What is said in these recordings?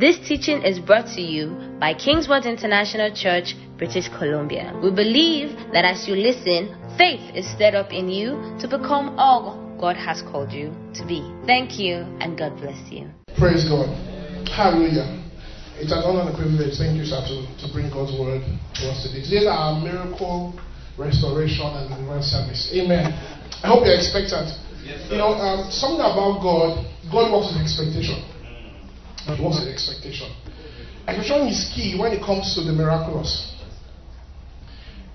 This teaching is brought to you by Kingswood International Church, British Columbia. We believe that as you listen, faith is stirred up in you to become all God has called you to be. Thank you and God bless you. Praise God. Hallelujah. It's an honor and a privilege. Thank you, sir, to, to bring God's word to us today. Today is our miracle restoration and deliverance service. Amen. I hope you're expectant. Yes, you know, um, something about God, God works with expectation. God works with expectation. Expectation is key when it comes to the miraculous.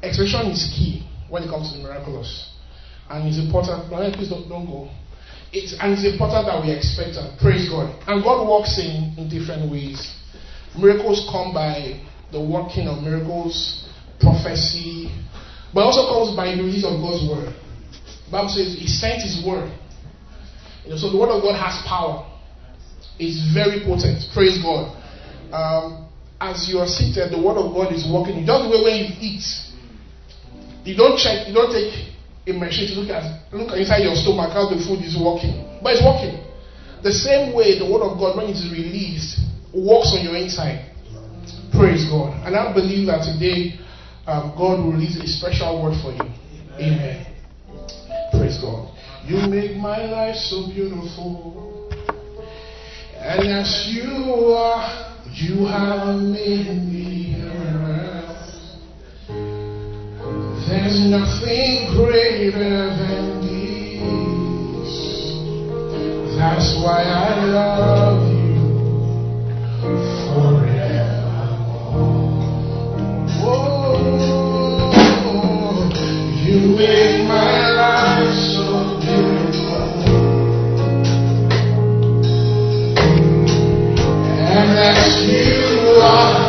Expectation is key when it comes to the miraculous. And it's important. Please don't, don't go. It's, and it's important that we expect and praise God. And God works in, in different ways. Miracles come by the working of miracles, prophecy, but also comes by the release of God's word. The Bible says He sent His word. You know, so the word of God has power. It's very potent. Praise God. Um, as you are seated, the word of God is working. You don't wait when you eat. You don't check. You don't take a machine to look at look inside your stomach how the food is working. But it's working. The same way the word of God, when it is released, works on your inside. Praise God. And I believe that today um, God will release a special word for you. Amen. Praise God. You make my life so beautiful. And as you are, you have made me around. There's nothing greater than this. That's why I love you forevermore. Oh, you make my And as you are,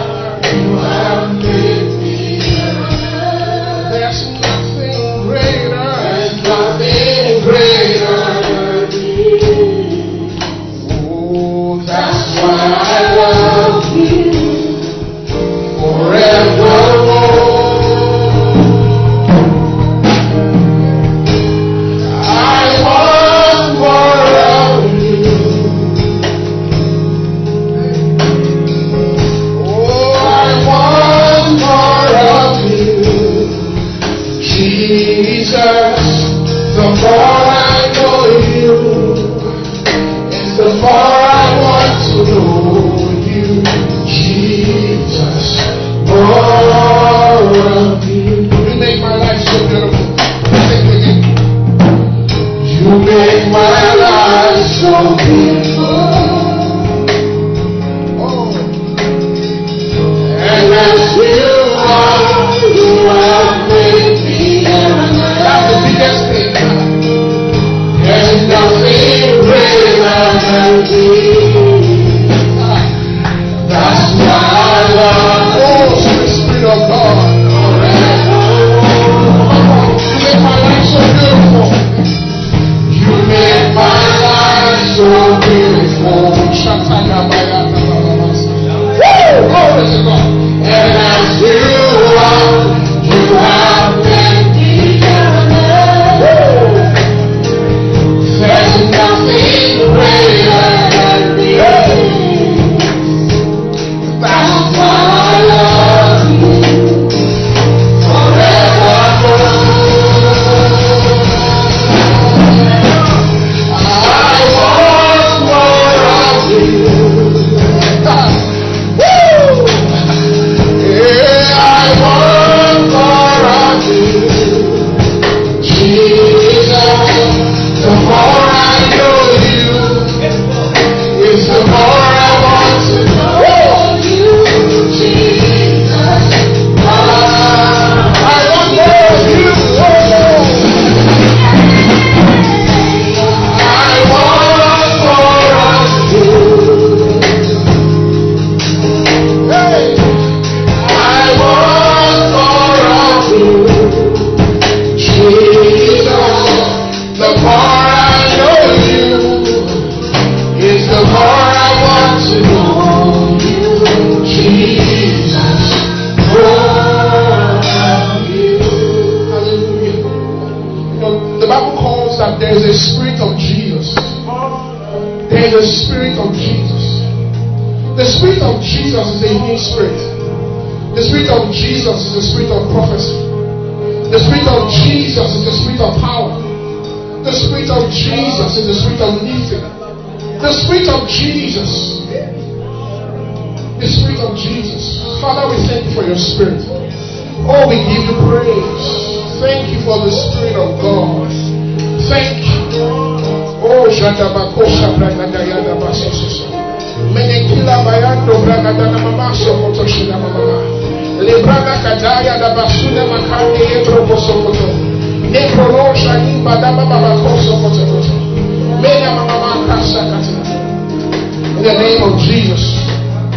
in the name of Jesus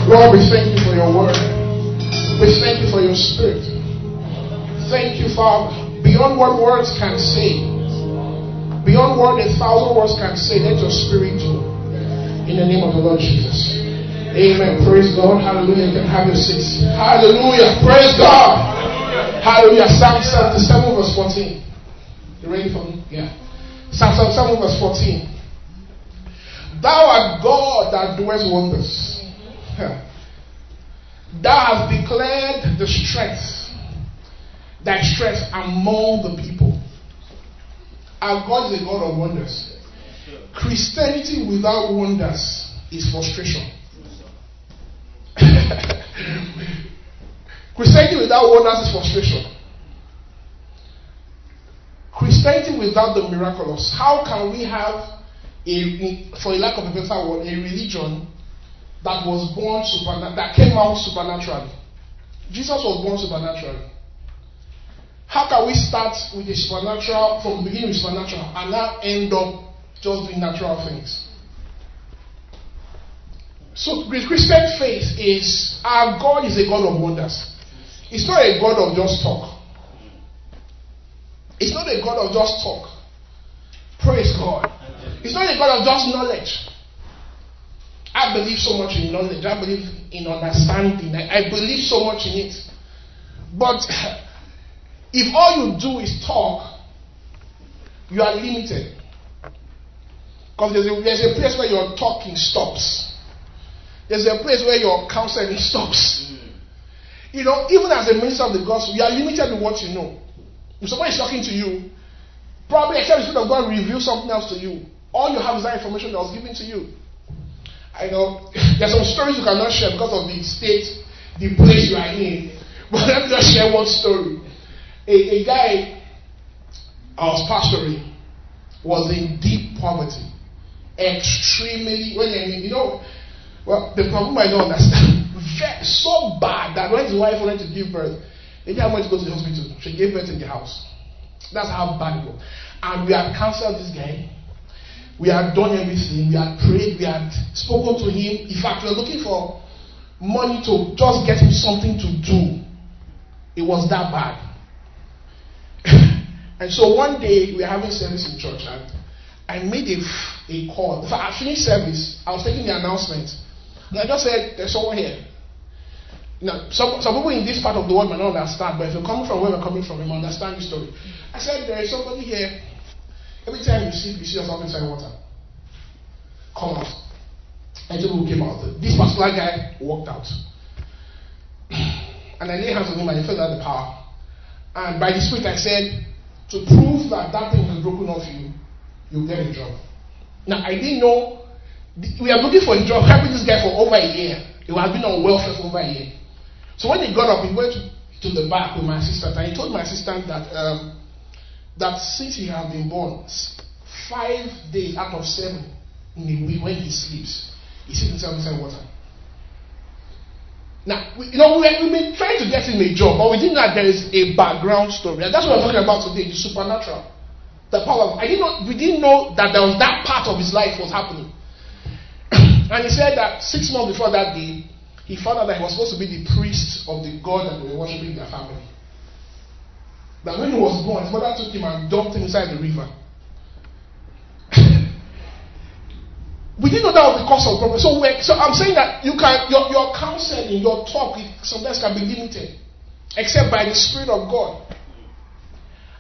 Lord we thank you for your word we thank you for your spirit thank you Father beyond what words can say beyond what a thousand words can say let your spirit do in the name of the Lord Jesus. Amen. Praise God. Hallelujah. Can have your seats. Hallelujah. Praise God. Hallelujah. Psalm 77 verse 14. You ready for me? Yeah. Psalm 77 verse 14. Thou art God that doest wonders. Thou hast declared the strength, thy strength among the people. Our God is a God of wonders. Christianity without wonders is frustration. Christianity without wonders is frustration. Christianity without the miraculous. How can we have a, for a lack of a better word, a religion that was born supernatural, that came out supernaturally? Jesus was born supernaturally. How can we start with a supernatural from the beginning with supernatural and now end up just doing natural things. So Christian faith is our God is a God of wonders. It's not a God of just talk. It's not a God of just talk. Praise God. It's not a God of just knowledge. I believe so much in knowledge. I believe in understanding. I believe so much in it. But if all you do is talk, you are limited. Because there's a, there's a place where your talking stops. There's a place where your counseling stops. You know, even as a minister of the gospel, you are limited in what you know. If somebody is talking to you, probably except the Spirit of God reveal something else to you. All you have is that information that was given to you. I know there's some stories you cannot share because of the state, the place you are in. But let me just share one story. A, a guy I was pastoring was in deep poverty extremely, when you know, well, the problem I don't understand, so bad that when his wife wanted to give birth, they didn't want to go to the hospital. She gave birth in the house. That's how bad it was. And we had counseled this guy. We had done everything. We had prayed. We had spoken to him. In fact, we were looking for money to just get him something to do. It was that bad. and so one day we were having service in church and I made a, a call. In fact, I finished service. I was taking the announcement. And I just said, There's someone here. Now, some, some people in this part of the world might not understand, but if you're coming from where we're coming from, you may understand the story. I said, There is somebody here. Every time you see, you see yourself inside water. Come out. And people came out. This particular guy walked out. And I laid hands on him and he felt out the power. And by the Spirit, I said, To prove that that thing has broken off you, you get a job. Now, I didn't know. We are looking for a job, helping this guy for over a year. He has been on welfare for over a year. So when he got up, he went to, the back with my assistant, and he told my assistant that um, that since he had been born, five days out of seven in a week when he sleeps, he sits himself inside water. Now, we, you know, we, we've been trying to get him a job, but we didn't know there is a background story. And that's what I'm talking about today the supernatural. The power of I didn't know we didn't know that there was that part of his life was happening. and he said that six months before that day, he found out that he was supposed to be the priest of the God that they were worshiping in their family. That when he was born, his mother took him and dumped him inside the river. we didn't know that was the cause of the problem. So, so I'm saying that you can your, your counseling, your talk, sometimes can be limited, except by the Spirit of God.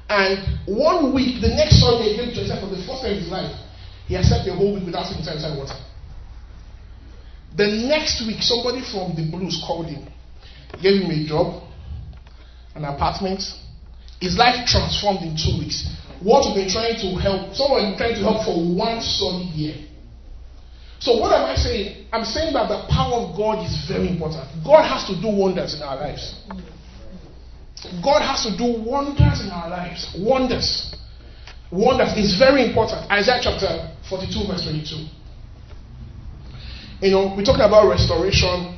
And one week, the next Sunday, he came to himself for the first time in his life. He accepted a whole week without sleeping inside water. The next week, somebody from the Blues called him, gave him a job, an apartment. His life transformed in two weeks. What we've been trying to help, someone trying to help for one solid year. So what am I saying? I'm saying that the power of God is very important. God has to do wonders in our lives. God has to do wonders in our lives. Wonders. Wonders is very important. Isaiah chapter 42, verse 22. You know, we're talking about restoration.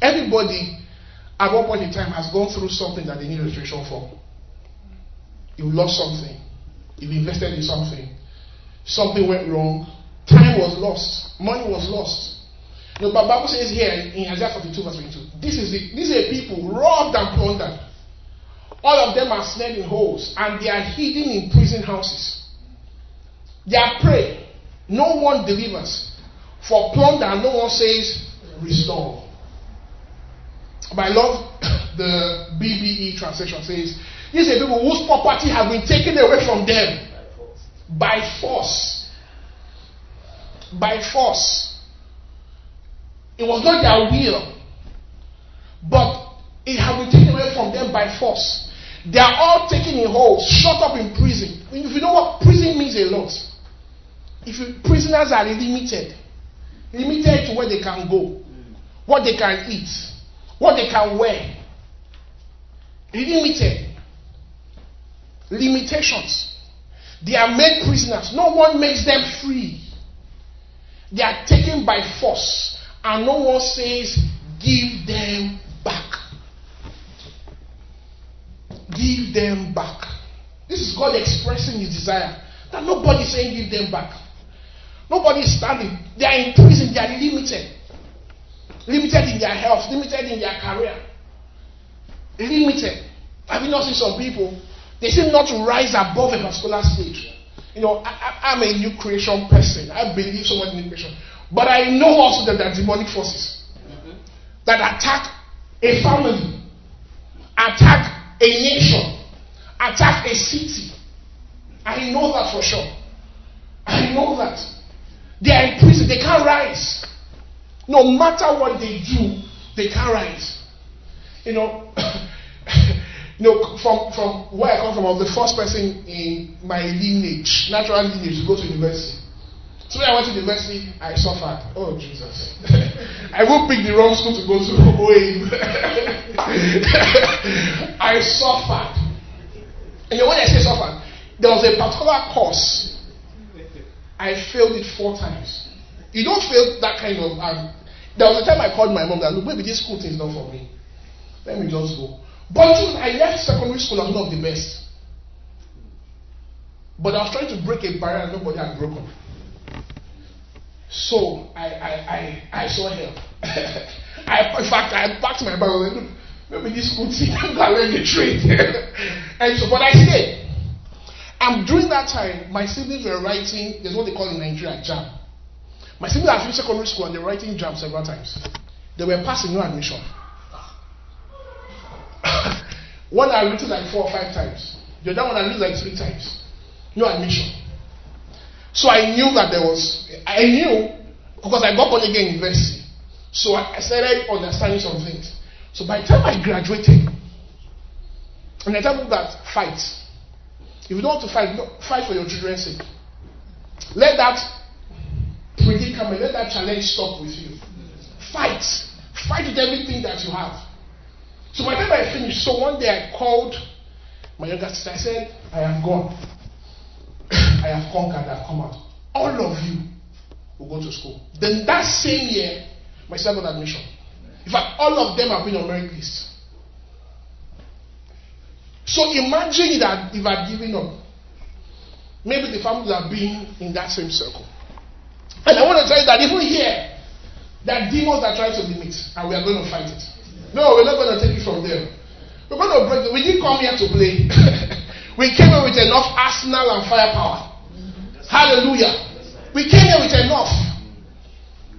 Everybody at one point in time has gone through something that they need restoration for. You lost something. You invested in something. Something went wrong. Time was lost. Money was lost. You know, but Bible says here in Isaiah 42 verse 22, this is the, these are people robbed and plundered. All of them are snared in holes and they are hidden in prison houses. They are prey. No one delivers. For plunder, no one says restore. But I love the BBE translation says, these are people whose property has been taken away from them by force. By force. It was not their will, but it has been taken away from them by force. They are all taken in holes, shut up in prison. If you know what prison means a lot. If you, prisoners are limited, limited to where they can go, what they can eat, what they can wear. Limited. Limitations. They are made prisoners. No one makes them free. They are taken by force, and no one says, Give them back. Give them back. This is God expressing His desire that nobody saying, Give them back. Nobody is standing. They are in prison. They are limited. Limited in their health, limited in their career. Limited. Have you not seen some people? They seem not to rise above a particular stage. You know, I, am a new creation person. I believe so much in creation. But I know also that there are demonic forces that attack a family, attack a nation, attack a city. I know that for sure. I know that. They are in prison, they can't rise. No matter what they do, they can't rise. You know, you know, from, from where I come from, I was the first person in my lineage, natural lineage, to go to university. So when I went to university, I suffered. Oh, Jesus. I won't pick the wrong school to go to. I suffered. And when I say suffered, there was a particular course. I failed it four times. You don't fail that kind of. Um, there was a time I called my mom that look, maybe this school thing is not for me. Let me just go. But I left secondary school as one of the best. But I was trying to break a barrier and nobody had broken. So I I I, I help. I, in fact, I packed my bag maybe this school thing I'm learn the trade. and so, but I stayed. And during that time, my siblings were writing. There's what they call in Nigeria JAMB. My siblings have finished secondary school and they're writing JAMB several times. They were passing no admission. one I written like four or five times. The other one I written like three times. No admission. So I knew that there was, I knew because I got born again in university. So I started understanding some things. So by the time I graduated, and I tell people that fight. If you don't want to fight, fight for your children's sake. Let that predicament, let that challenge stop with you. Fight. Fight with everything that you have. So whenever I finished, so one day I called my younger sister. I said, I am gone. I have conquered, I have come out. All of you will go to school. Then that same year, my son got admission. In fact, all of them have been on merit list. So imagine that if I'd given up, maybe the family would have been in that same circle. And I want to tell you that even here, are demons that try to limit, and we are going to fight it. No, we're not going to take it from them. We're going to break it. We didn't come here to play. we came here with enough arsenal and firepower. Hallelujah. We came here with enough.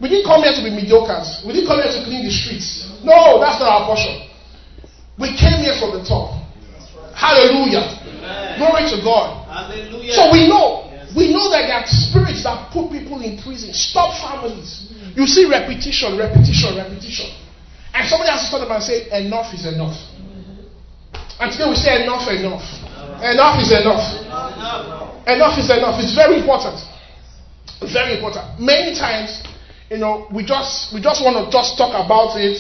We didn't come here to be mediocres. We didn't come here to clean the streets. No, that's not our portion. We came here from the top. Hallelujah. Glory to God. Hallelujah. So we know we know that there are spirits that put people in prison, stop families. You see repetition, repetition, repetition. And somebody has to stand up and say, enough is enough. And today we say enough, enough. Enough is enough. Enough is enough. It's very important. Very important. Many times, you know, we just we just want to just talk about it,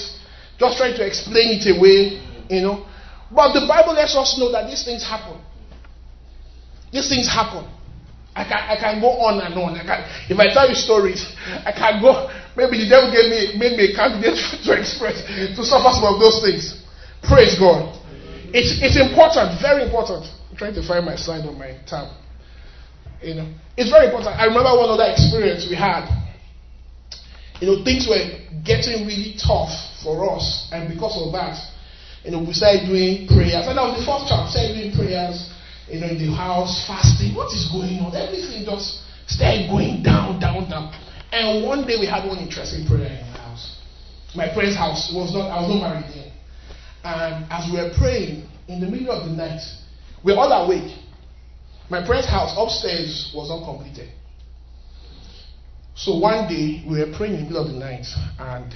just trying to explain it away, you know. But the Bible lets us know that these things happen. These things happen. I can, I can go on and on. I can, if I tell you stories, I can go. Maybe the devil gave me, made me a candidate to express, to suffer some of those things. Praise God. It's, it's important, very important. I'm trying to find my slide on my tab. You know, it's very important. I remember one other experience we had. You know, things were getting really tough for us, and because of that, you know, we started doing prayers. And that was the first time. Started doing prayers you know, in the house, fasting. What is going on? Everything just started going down, down, down. And one day we had one interesting prayer in my house. My friend's house was not, I was not married then. And as we were praying in the middle of the night, we were all awake. My friend's house upstairs was not completed. So one day we were praying in the middle of the night and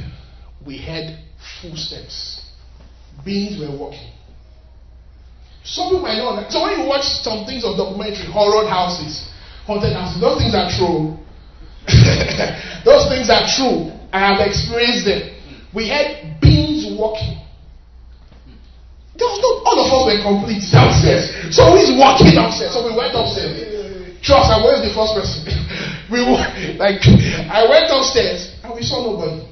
we heard footsteps. Beings were walking. Some people might not. So when you watch some things of documentary, horror houses, haunted houses, those things are true. those things are true. I have experienced them. We had beings walking. There was not all of us were complete downstairs. So is walking downstairs? So we went upstairs. Trust, I was the first person. we were, like I went upstairs and we saw nobody.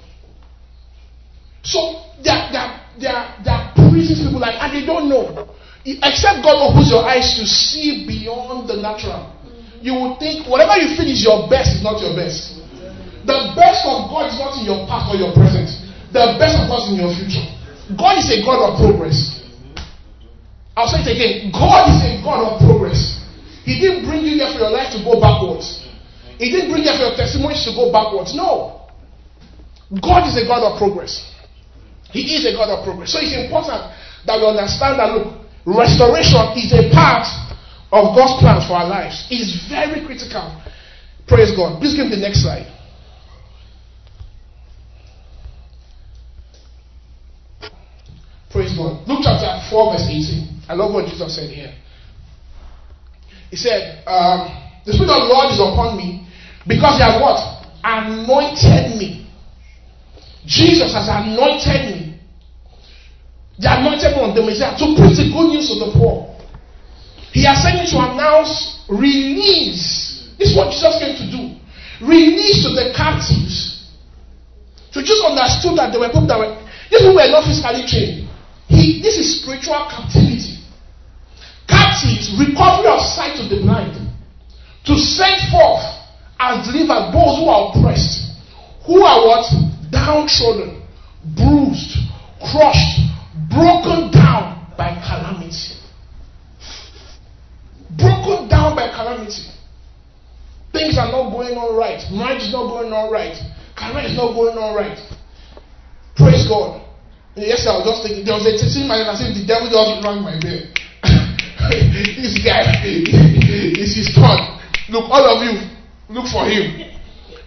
So there, there, there, there are prison people like and they don't know. Except God opens your eyes to see beyond the natural. You will think whatever you feel is your best is not your best. The best of God is not in your past or your present. The best of God is in your future. God is a God of progress. I'll say it again. God is a God of progress. He didn't bring you here for your life to go backwards. He didn't bring you here for your testimonies to go backwards. No. God is a God of progress. He is a God of progress. So it's important that we understand that look, Restoration is a part of God's plan for our lives. It's very critical. Praise God. Please give me the next slide. Praise God. Luke chapter 4, verse 18. I love what Jesus said here. He said, um, The Spirit of the Lord is upon me because He has what? Anointed me. Jesus has anointed me the anointed one, the Messiah, to preach the good news to the poor. He has sent me to announce release. This is what Jesus came to do. Release to the captives. So Jesus understood that there were people that were, these people were not physically trained. He, this is spiritual captivity. Captives, recovery of sight to the blind. To send forth and deliver those who are oppressed. Who are what? Downtrodden, bruised, crushed, broken down by calamity. Broken down by calamity. Things are not going on right. Marriage is not going on right. Is not going on right. Praise God. Yes, I was just thinking, there was a teaching man I said, the devil just rang my bell. this guy is his turn. Look, all of you, look for him.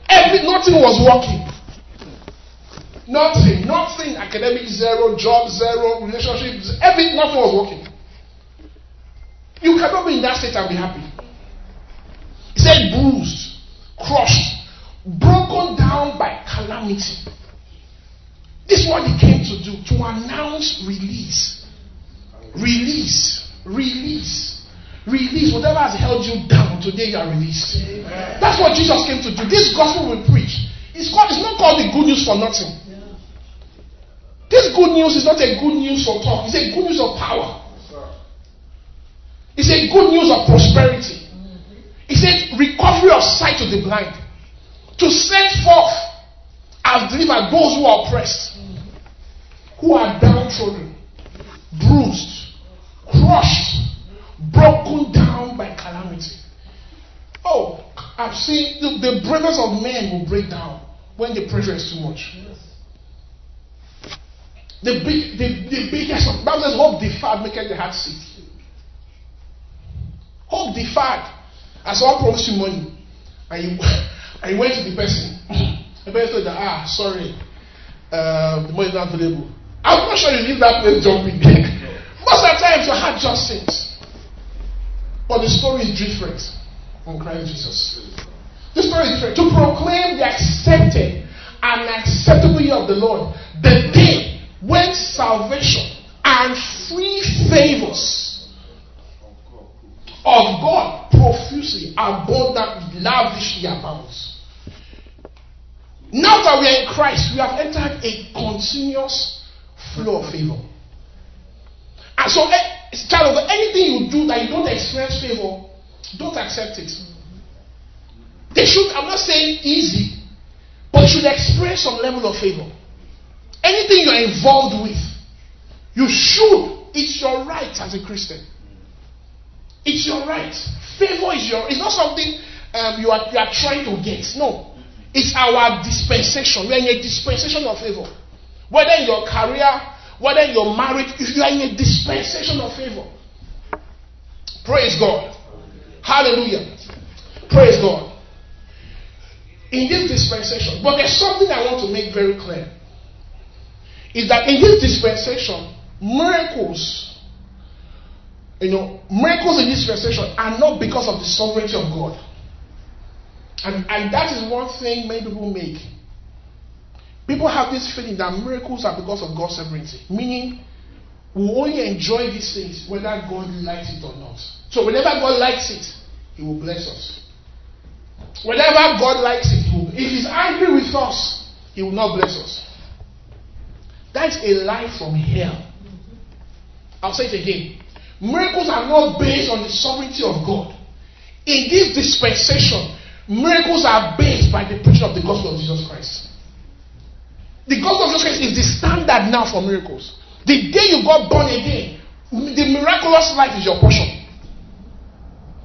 Every nothing was working. Nothing, nothing. Academic zero, job zero, relationship, everything, nothing was working. You cannot be in that state and be happy. He said bruised, crushed, broken down by calamity. This is what he came to do to announce release. Release. Release. Release. Whatever has held you down, today you are released. Amen. That's what Jesus came to do. This gospel we preach. It's, called, it's not called the good news for nothing. This good news is not a good news for talk, it's a good news of power. It's a good news of prosperity. It says recovery of sight to the blind. To send forth and deliver those who are oppressed, who are downtrodden, bruised, crushed, broken down by calamity. Oh, I've seen the, the of men will break down when the pressure is too much. The, big, the, the biggest of Bible says, hope deferred maketh the heart sick. Hope deferred. As someone promised you money, and you, and you went to the person, The person said, ah, sorry, uh, the money is not available. I'm not sure you leave that place jumping. Most of the times your heart just sinks. But the story is different in Christ Jesus. The story is different. To proclaim the accepted and acceptable year of the Lord, the day when salvation and free favors of God profusely, abundantly, lavishly abounds. Now that we are in Christ, we have entered a continuous flow of favor. And so, eh, child of anything you do that you don't experience favor, don't accept it. They should, I'm not saying easy, but should experience some level of favor. Anything you're involved with, you should. It's your right as a Christian. It's your right. Favor is your. It's not something um, you are you are trying to get. No, it's our dispensation. We are in a dispensation of favor. Whether in your career, whether in your marriage, if you are in a dispensation of favor. Praise God. Hallelujah. Praise God. In this dispensation, but there's something I want to make very clear. Is that in this dispensation, miracles, you know, miracles in this dispensation are not because of the sovereignty of God. And, and that is one thing many people make. People have this feeling that miracles are because of God's sovereignty, meaning we only enjoy these things whether God likes it or not. So whenever God likes it, He will bless us. Whenever God likes it, will, if He's angry with us, He will not bless us. That's a lie from hell. I'll say it again. Miracles are not based on the sovereignty of God. In this dispensation, miracles are based by the preaching of the gospel of Jesus Christ. The gospel of Jesus Christ is the standard now for miracles. The day you got born again, the miraculous life is your portion.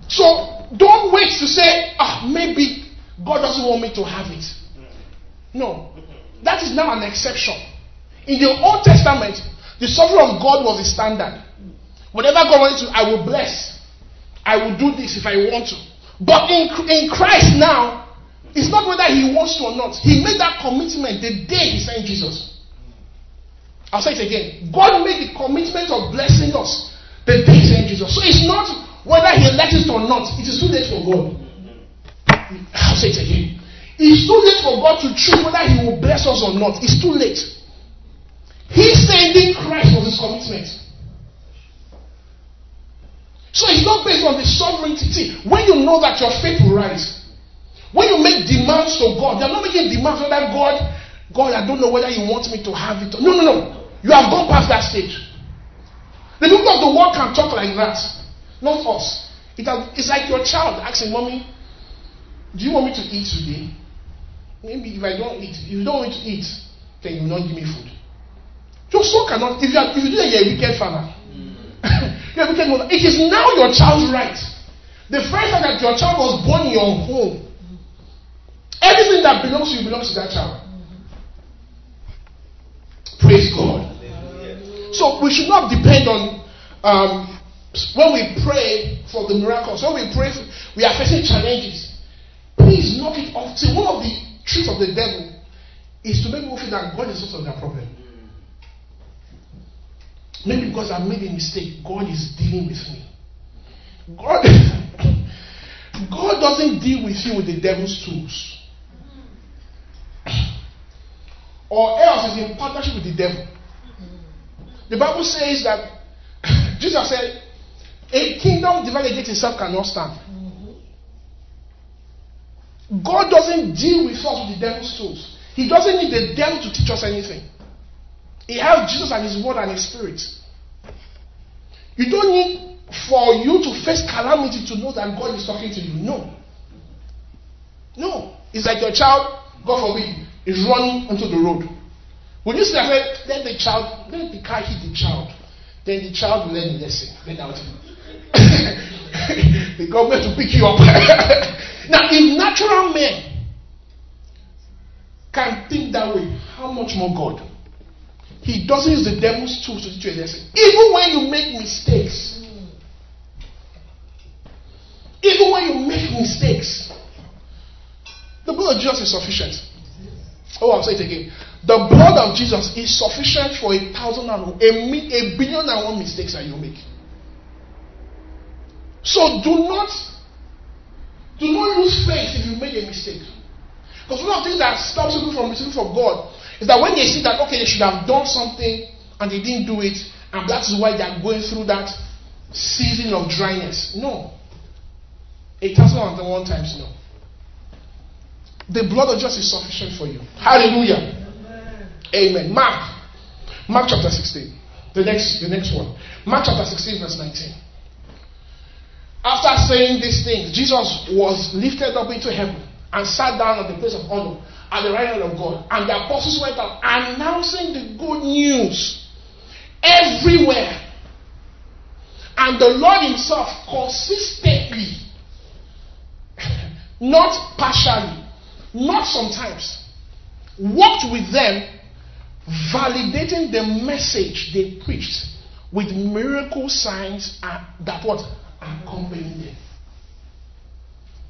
So don't wait to say, ah, maybe God doesn't want me to have it. No. That is now an exception. In the Old Testament, the sovereignty of God was the standard. Whatever God wants to, I will bless. I will do this if I want to. But in, in Christ now, it's not whether he wants to or not. He made that commitment the day he sent Jesus. I'll say it again. God made the commitment of blessing us the day he sent Jesus. So it's not whether he lets it or not. It is too late for God. I'll say it again. It's too late for God to choose whether he will bless us or not. It's too late. He sending Christ was his commitment. So it's not based on the sovereignty. When you know that your faith will rise, when you make demands to God, you're not making demands whether God, God, I don't know whether you want me to have it. No, no, no. You have gone past that stage. The people of the world can talk like that, not us. It has, it's like your child asking, Mommy, do you want me to eat today? Maybe if I don't eat, if you don't want me to eat, then you will not give me food. Your son cannot, if you, if you do that, you're a wicked father. you're a wicked mother. It is now your child's right. The first time that your child was born in your home, everything that belongs to you belongs to that child. Praise God. So we should not depend on um, when we pray for the miracles, when we pray, for, we are facing challenges. Please knock it off. See, one of the tricks of the devil is to make people feel that God is also their problem. Maybe because I made a mistake, God is dealing with me. God, God doesn't deal with you with the devil's tools. Or else is in partnership with the devil. The Bible says that Jesus said, A kingdom divided against itself cannot stand. God doesn't deal with us with the devil's tools. He doesn't need the devil to teach us anything. He has Jesus and His Word and His Spirit. You don't need for you to face calamity to know that God is talking to you. No. No. It's like your child, God forbid, is running onto the road. Would you say, let the child, let the car hit the child? Then the child will learn the lesson. Let out. the government to pick you up. now, if natural men can think that way, how much more God? He doesn't use the devil's tools to teach you a lesson. Even when you make mistakes. Even when you make mistakes. The blood of Jesus is sufficient. Oh, I'll say it again. The blood of Jesus is sufficient for a thousand and a, a billion and one mistakes that you make. So do not do not lose faith if you make a mistake. Because one of the things that stops people from receiving from God is that when they see that okay they should have done something and they didn't do it, and that is why they are going through that season of dryness. No. A thousand and one times no. The blood of Jesus is sufficient for you. Hallelujah. Amen. Mark. Mark chapter 16. The next, the next one. Mark chapter 16, verse 19. After saying these things, Jesus was lifted up into heaven and sat down at the place of honor at the right hand of God. And the apostles went out announcing the good news everywhere. And the Lord Himself consistently, not partially, not sometimes, walked with them validating the message they preached with miracle signs that what accompanying them.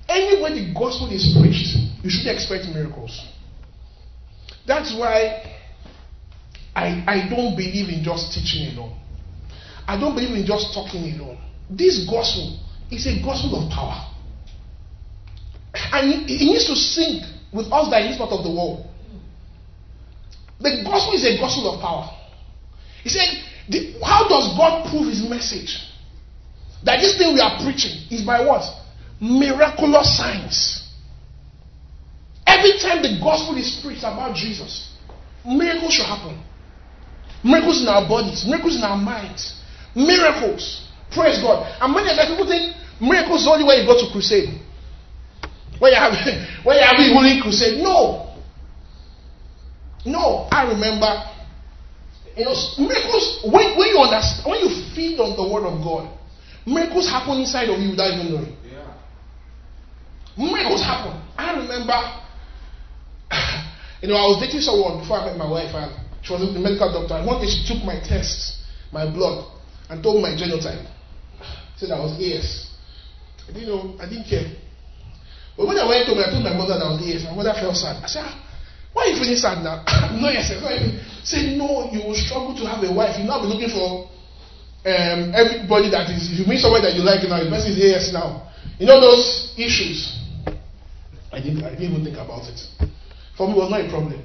Anywhere the gospel is preached, you should expect miracles. That's why I, I don't believe in just teaching alone. I don't believe in just talking alone. This gospel is a gospel of power. And it needs to sink with us that this part of the world. The gospel is a gospel of power. He said, the, How does God prove his message? That this thing we are preaching is by what? Miraculous signs. Every time the gospel is preached about Jesus, miracles should happen. Miracles in our bodies, miracles in our minds, miracles. Praise God. And many other people think miracles is only when you go to crusade. When you have when you have a healing crusade. No. No, I remember. You know, miracles when, when you understand when you feed on the word of God, miracles happen inside of you without even knowing. Yeah. Miracles happen. I remember you know, I was dating someone before I met my wife and she was a medical doctor. And one day she took my tests, my blood, and told me my genotype. Said I was AS. I didn't know, I didn't care. But when I went home, I told my mother that I was AS. My mother felt sad. I said, ah, why are you feeling sad now? no, yes, sir. Say, no, you will struggle to have a wife. You'll not be looking for um, everybody that is, if you meet someone that you like now, the person is AS now. You know those issues. I didn't, I didn't even think about it. For me, it was not a problem.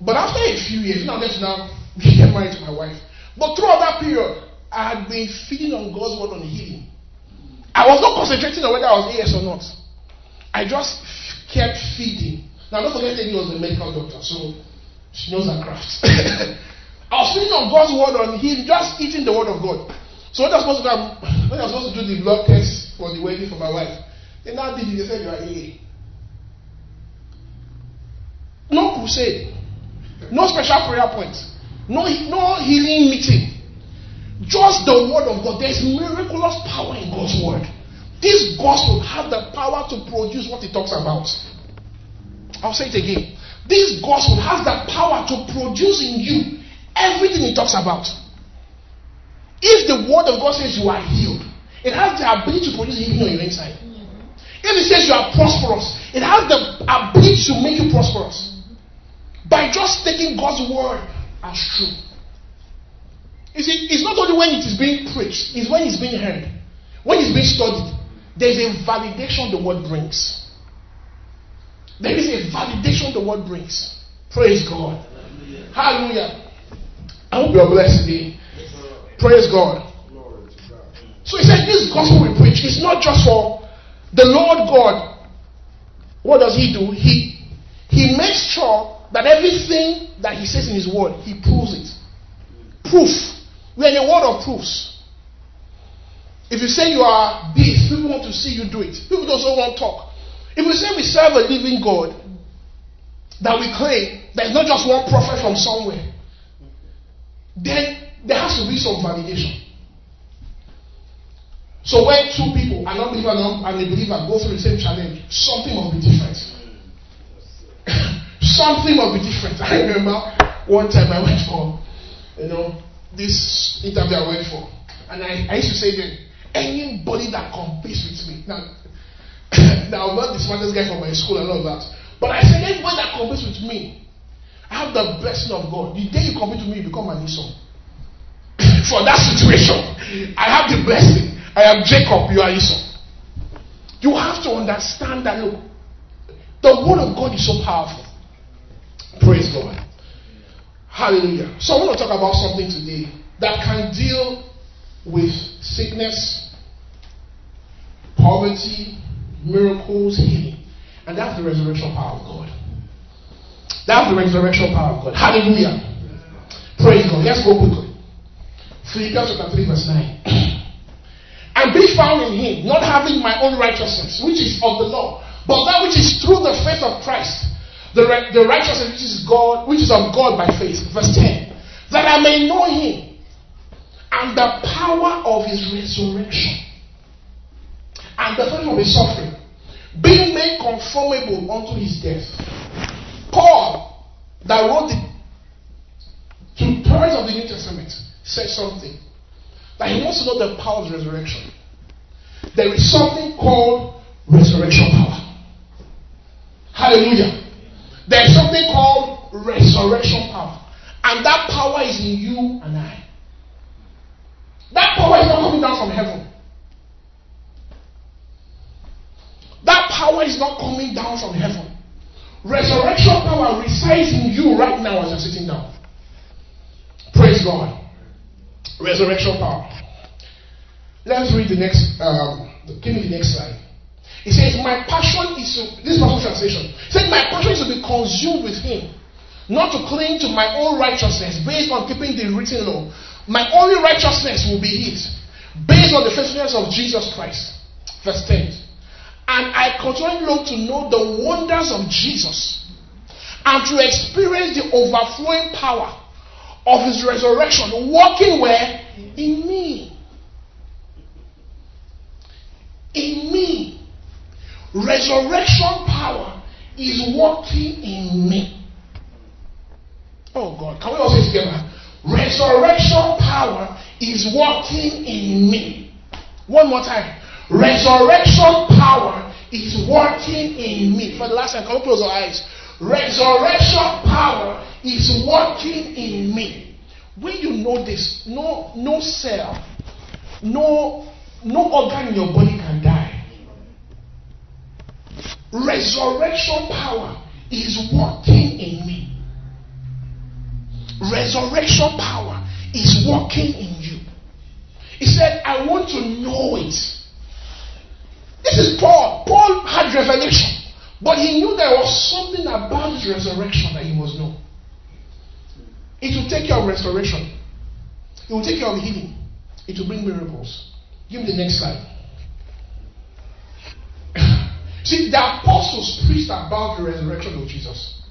But after a few years, now let's now get married to my wife. But throughout that period, I had been feeding on God's word on healing. I was not concentrating on whether I was AS or not. I just kept feeding. Now, don't forget he was a medical doctor, so she knows her craft. I was feeding on God's word on him, just eating the word of God. So when I was supposed to, when I was supposed to do the blood test for the wedding for my wife, they now did it. They said you are AA. No crusade, no special prayer point, no no healing meeting. Just the word of God. There's miraculous power in God's word. This gospel has the power to produce what it talks about. I'll say it again. This gospel has the power to produce in you everything it talks about. If the word of God says you are healed, it has the ability to produce healing on your inside. If it says you are prosperous, it has the ability to make you prosperous. By just taking God's word as true. You see, it's not only when it is being preached, it's when it's being heard. When it's being studied, there's a validation the word brings. There is a validation the word brings. Praise God. Hallelujah. I hope you are blessed today. Praise God. So he said, This gospel we preach is not just for the Lord God. What does he do? He he makes sure that everything that he says in his word, he proves it. Proof. We are in a world of proofs. If you say you are this, people want to see you do it. People also want to talk. If we say we serve a living God, that we claim there's not just one prophet from somewhere, then there has to be some validation. So when two people, an unbeliever and a believer, go through the same challenge, something must be different. something must be different. I remember one time I went for, you know, this interview I went for, and I, I used to say that anybody that competes with me, now now I'm not the smartest guy from my school and all that. But I said, anybody that competes with me, I have the blessing of God. The day you compete with me, you become an Esau. For that situation, I have the blessing. I am Jacob, you are Esau. You have to understand that look, the word of God is so powerful. Praise God. Hallelujah. So I want to talk about something today that can deal with sickness, poverty, miracles, healing. And that's the resurrection power of God. That's the resurrection power of God. Hallelujah. Praise God. Let's go quickly. Philippians chapter 3, verse 9. and be found in him, not having my own righteousness, which is of the law, but that which is through the faith of Christ, the, the righteousness which is God, which is of God by faith. Verse 10. That I may know him and the power of his resurrection and the fellowship of his suffering, being made conformable unto his death. Paul, that wrote the two thirds of the New Testament, said something that he wants to know the power of resurrection. There is something called resurrection power. Hallelujah. There is something called resurrection power. And that power is in you and I. That power is not coming down from heaven. That power is not coming down from heaven. Resurrection power resides in you right now as you're sitting down. Praise God. Resurrection power. Let's read the next, um, give me the next slide. He says, My passion is to, this is translation. He said, My passion is to be consumed with him, not to cling to my own righteousness based on keeping the written law. My only righteousness will be his, based on the faithfulness of Jesus Christ. Verse 10. And I continually long to know the wonders of Jesus and to experience the overflowing power of his resurrection working where? In me. In me. Resurrection power is working in me. Oh God, can we all say together? Resurrection power is working in me. One more time. Resurrection power is working in me. For the last time, can we close our eyes? Resurrection power is working in me. When you know this, no, no cell, no, no organ in your body can die. Resurrection power is working in me. Resurrection power is working in you. He said, I want to know it. This is Paul. Paul had revelation. But he knew there was something about his resurrection that he must know. It will take care of restoration. It will take care of healing. It will bring miracles. Give me the next slide. See, the apostles preached about the resurrection of Jesus.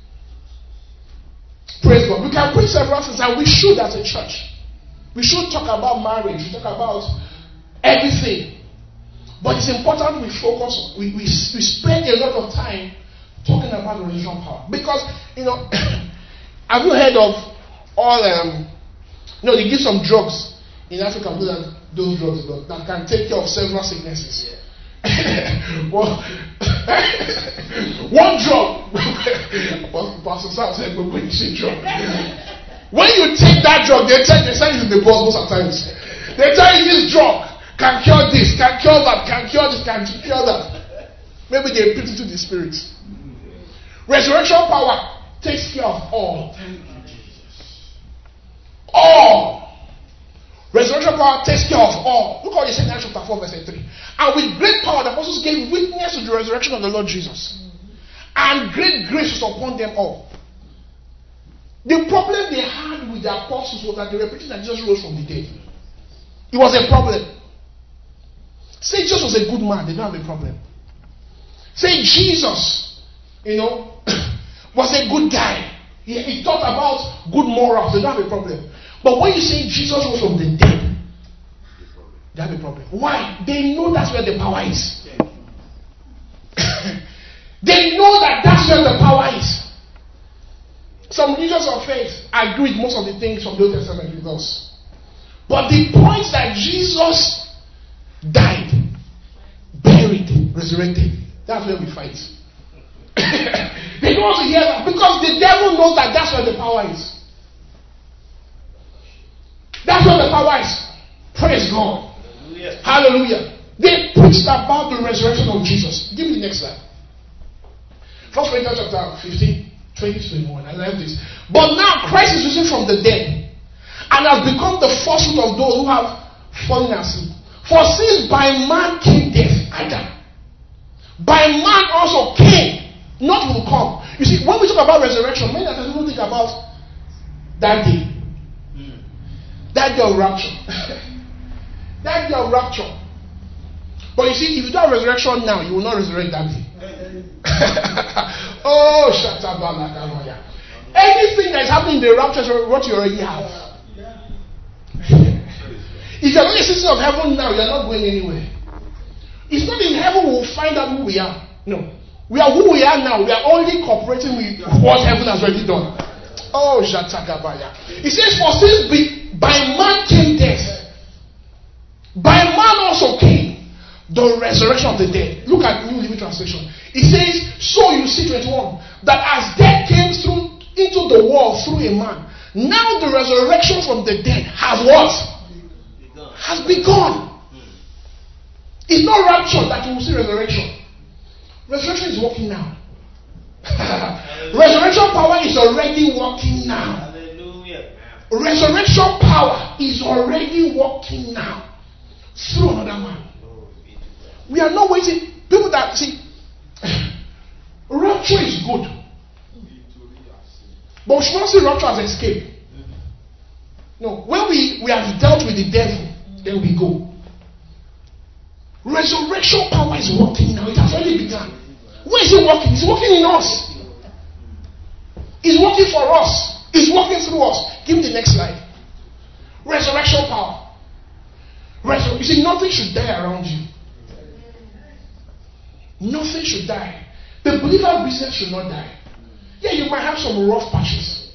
Praise God. We can preach several things, and we should as a church. We should talk about marriage, we talk about everything. But it's important we focus, we, we, we spend a lot of time talking about the religion power. Because, you know, have you heard of all, um, you know, they give some drugs in Africa, those drugs that can take care of several sicknesses. Yeah. Well, one drug, Pastor Sam said, when you see drug, when you take that drug, they tell, they say it's in the bottle sometimes. They tell you this drug can cure this, can cure that, can cure this, can cure that. Maybe they put it to the spirit. Resurrection power takes care of all. All. Resurrection power takes care of all. Look how he said in Acts chapter 4, verse 3. And with great power, the apostles gave witness to the resurrection of the Lord Jesus. And great grace was upon them all. The problem they had with the apostles was that they were preaching that Jesus rose from the dead. It was a problem. Say Jesus was a good man, they don't have a problem. Say Jesus, you know, was a good guy. He, he thought about good morals, they don't have a problem. But when you say Jesus was from the dead, they have a problem. Why? They know that's where the power is. they know that that's where the power is. Some religions of faith agree with most of the things from the Old Testament with us. But the point that Jesus died, buried, resurrected. That's where we fight. They don't want to hear that because the devil knows that that's where the power is. That's where the power is. Praise God. Hallelujah. Hallelujah. They preached about the resurrection of Jesus. Give me the next slide. First Corinthians chapter 15, 20 21. I love this. But now Christ is risen from the dead and has become the first fruit of those who have fallen asleep. For since by man came death, Adam, by man also came, not will come. You see, when we talk about resurrection, many times people think about that day. That day rapture. that day rapture. But you see, if you do a resurrection now, you will not resurrect that day. oh, up, Anything that is happening in the rapture is what you already have. if you're not a citizen of heaven now, you're not going anywhere. It's not in heaven we'll find out who we are. No. We are who we are now. We are only cooperating with what heaven has already done. Oh, Shatakabaya. It says, For since by man came death, by man also came the resurrection of the dead. Look at New Living Translation. It says, So you see 21, that as death came through into the world through a man, now the resurrection from the dead has what? Has begun. It's not rapture that you will see resurrection. Resurrection is working now. resurrection power is already working now. Resurrection power is already working now through another man. We are not waiting. People that see, rapture is good. But we should not see rapture as escape. No. When we, we have dealt with the devil, then we go. Resurrection power is working now. It has already begun. Where is it working? It's working in us. It's working for us. It's working through us. Give me the next slide. Resurrection power. Resur- you see, nothing should die around you. Nothing should die. The believer business should not die. Yeah, you might have some rough patches.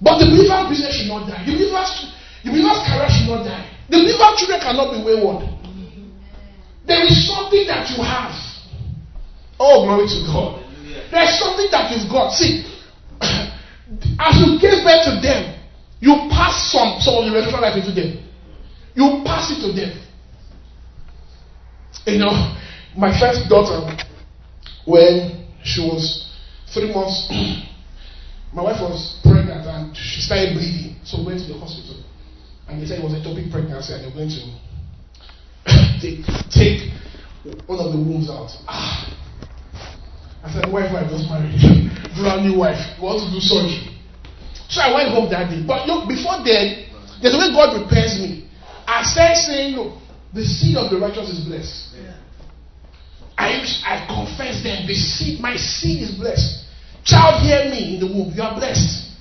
But the believer business should not die. The believer's, the believer's career should not die. The believer's children cannot be wayward. There is something that you have. Oh, glory to God. There's something that you've got. See, as you give birth to them, you pass some, some of the resurrection life into them. You pass it to them. You know, my first daughter, when she was three months, my wife was pregnant and she started bleeding. So we went to the hospital. And they said it was a ectopic pregnancy and they were going to take, take one of the wombs out. Ah. I said, wife, I just married. Brand new wife. Want to do surgery. So I went home that day. But look, before then, there's a way God repairs me. I started saying, look, the seed of the righteous is blessed. Yeah. I, I confess them, the seed, my seed is blessed. Child, hear me in the womb. You are blessed.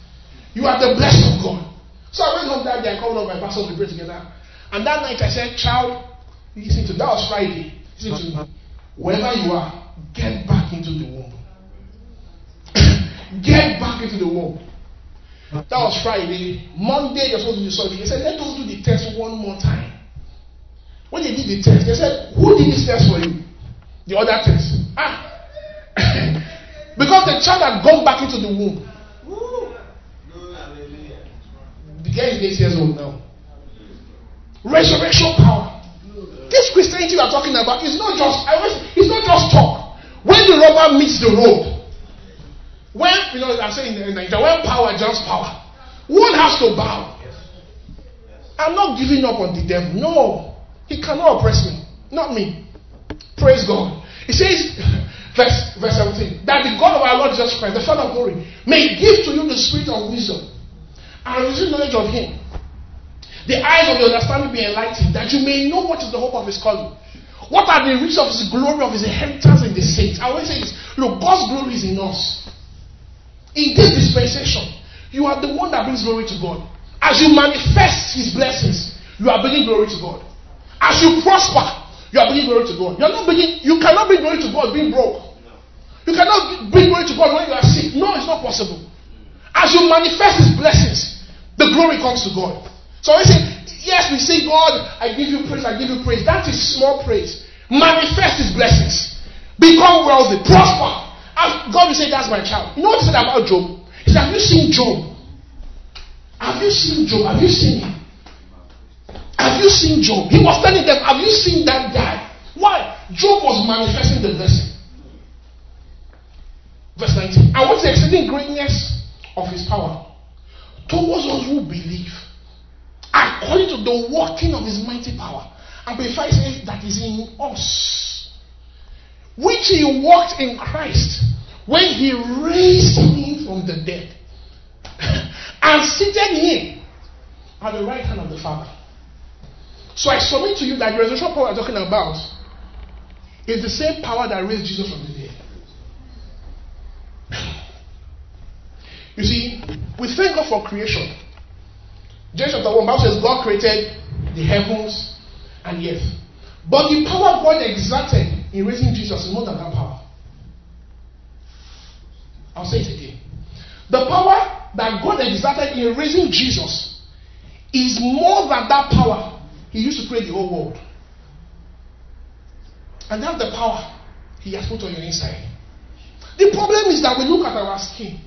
You are the blessed of God. So I went home that day, I called up my pastor to pray together. And that night I said, Child, listen to that was Friday. Listen to me. Wherever you are, get back into the womb. get back into the womb. That was Friday. Monday, you're supposed to do surgery. They said, let us do the test one more time. When they did the test, they said, who did this test for you? The other test. Ah. because the child had gone back into the womb. The guy is eight years old now. Resurrection power. This Christianity we are talking about is not just I was, it's not just talk. When the rubber meets the road, when, you know, I'm saying in Nigeria, when power jumps power, one has to bow. I'm not giving up on the devil. No. He cannot oppress me. Not me. Praise God. He says, verse, verse 17, that the God of our Lord Jesus Christ, the Father of glory, may give to you the spirit of wisdom and receive knowledge of Him. The eyes of your understanding be enlightened, that you may know what is the hope of His calling. What are the riches of His glory, of His inheritance in the saints? I always say this look, God's glory is in us. In this dispensation, you are the one that brings glory to God. As you manifest His blessings, you are bringing glory to God. As you prosper, you are bringing glory to God. You are not bringing, you cannot bring glory to God being broke. You cannot bring glory to God when you are sick. No, it's not possible. As you manifest His blessings, the glory comes to God. So I say, yes, we say, God, I give you praise, I give you praise. That is small praise. Manifest His blessings. Become wealthy, prosper, God will say, That's my child. You know what he said about Job? He said, Have you seen Job? Have you seen Job? Have you seen him? Have you seen Job? He was telling them, Have you seen that guy? Why? Job was manifesting the blessing. Verse 19. And what's the exceeding greatness of his power towards us who believe, according to the working of his mighty power. And 5 says that is in us, which he walked in Christ when he raised him from the dead and seated him at the right hand of the Father. So I submit to you that the resurrection power we're talking about is the same power that raised Jesus from the dead. You see, we thank God for creation. Genesis chapter 1, Bible says God created the heavens and the earth. But the power of God exerted in raising Jesus is more than that power. I'll say it again. The power that God exerted in raising Jesus is more than that power he used to create the whole world. And that's the power he has put on your inside. The problem is that we look at our skin.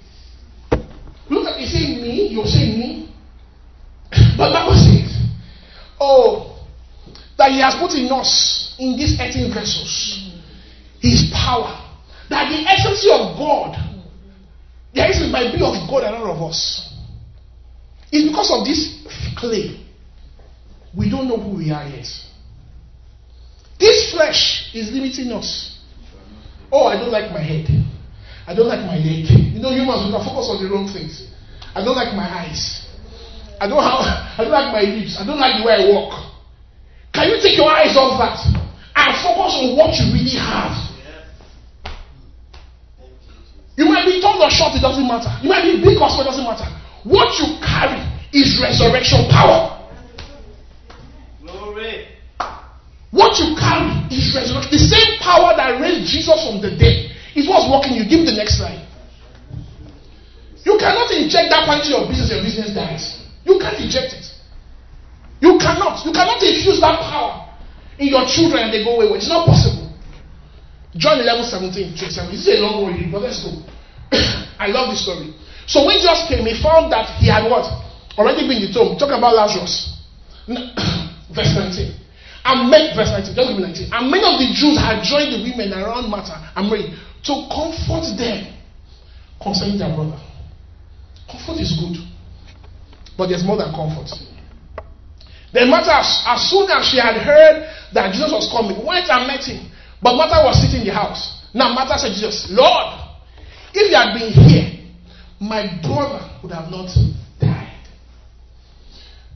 Look at you say me, you're saying me. But Bible says, oh, that he has put in us in these earthen vessels his power. That the essence of God, the essence might be of God and all of us. It's because of this clay. We don't know who we are yet. This flesh is limiting us. Oh, I don't like my head. I don't like my leg. You know, humans, we can focus on the wrong things. I don't like my eyes. I don't have, I don't like my lips. I don't like the way I walk. Can you take your eyes off that and focus on what you really have? You might be tall or short, it doesn't matter. You might be big or small, it doesn't matter. What you carry is resurrection power. Glory. What you carry is resurrection. The same power that raised Jesus from the dead is what's working you. Give me the next slide. You cannot inject that into your business, your business dies. You can't inject it. You cannot. You cannot infuse that power in your children and they go away. It's not possible. John 11, 17, 27. This is a long read, but let's go. I love this story. So when Jesus came, he found that he had what? Already been the tomb. Talk about Lazarus. Verse 19. And many, verse 19, just give me 19. And many of the Jews had joined the women around Martha and Mary to comfort them concerning their brother. Comfort is good, but there's more than comfort. Then Martha, as soon as she had heard that Jesus was coming, went and met him. But Martha was sitting in the house. Now Martha said, Jesus, Lord, if you had been here, my brother would have not died.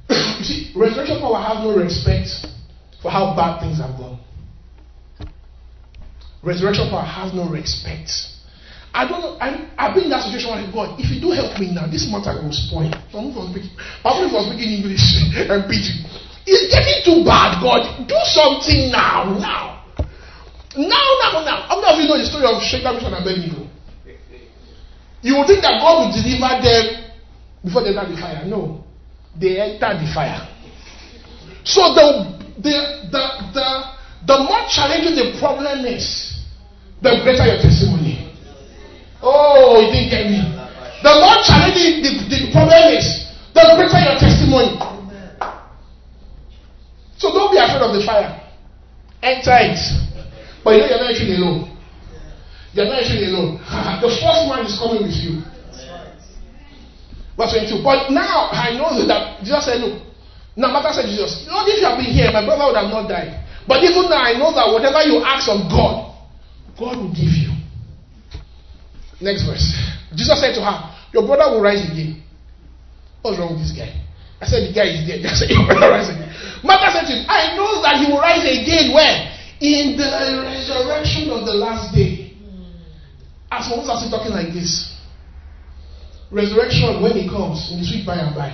you see, resurrection power has no respect for how bad things have gone. Resurrection power has no respect. I don't know. I, I've been in that situation where God, if you do help me now, this matter will spoil. Someone was speaking, probably was speaking English and preaching. It's getting too bad, God. Do something now, now. Now, now, now. How many of you know the story of Shadrach, and Abednego? You would think that God will deliver them before they enter the fire. No. They enter the fire. So the the the the, the more challenging the problem is, the greater your testimony. Oh, you didn't get me. The more challenging the, the problem is, the greater your testimony. So don't be afraid of the fire. Enter it. But you know you're not entering alone. You're not entering alone. the first man is coming with you. Verse 22. But now I know that Jesus said, Look, now Martha said Jesus, Lord, if you have been here, my brother would have not died. But even now I know that whatever you ask of God, God will give you. Next verse. Jesus said to her, Your brother will rise again. What's wrong with this guy? I said, The guy is dead. I said, Your brother rise again. Martha said to him, I know that he will rise again. Where? In the resurrection of the last day. As long as he's talking like this. Resurrection when he comes in the sweet by and by.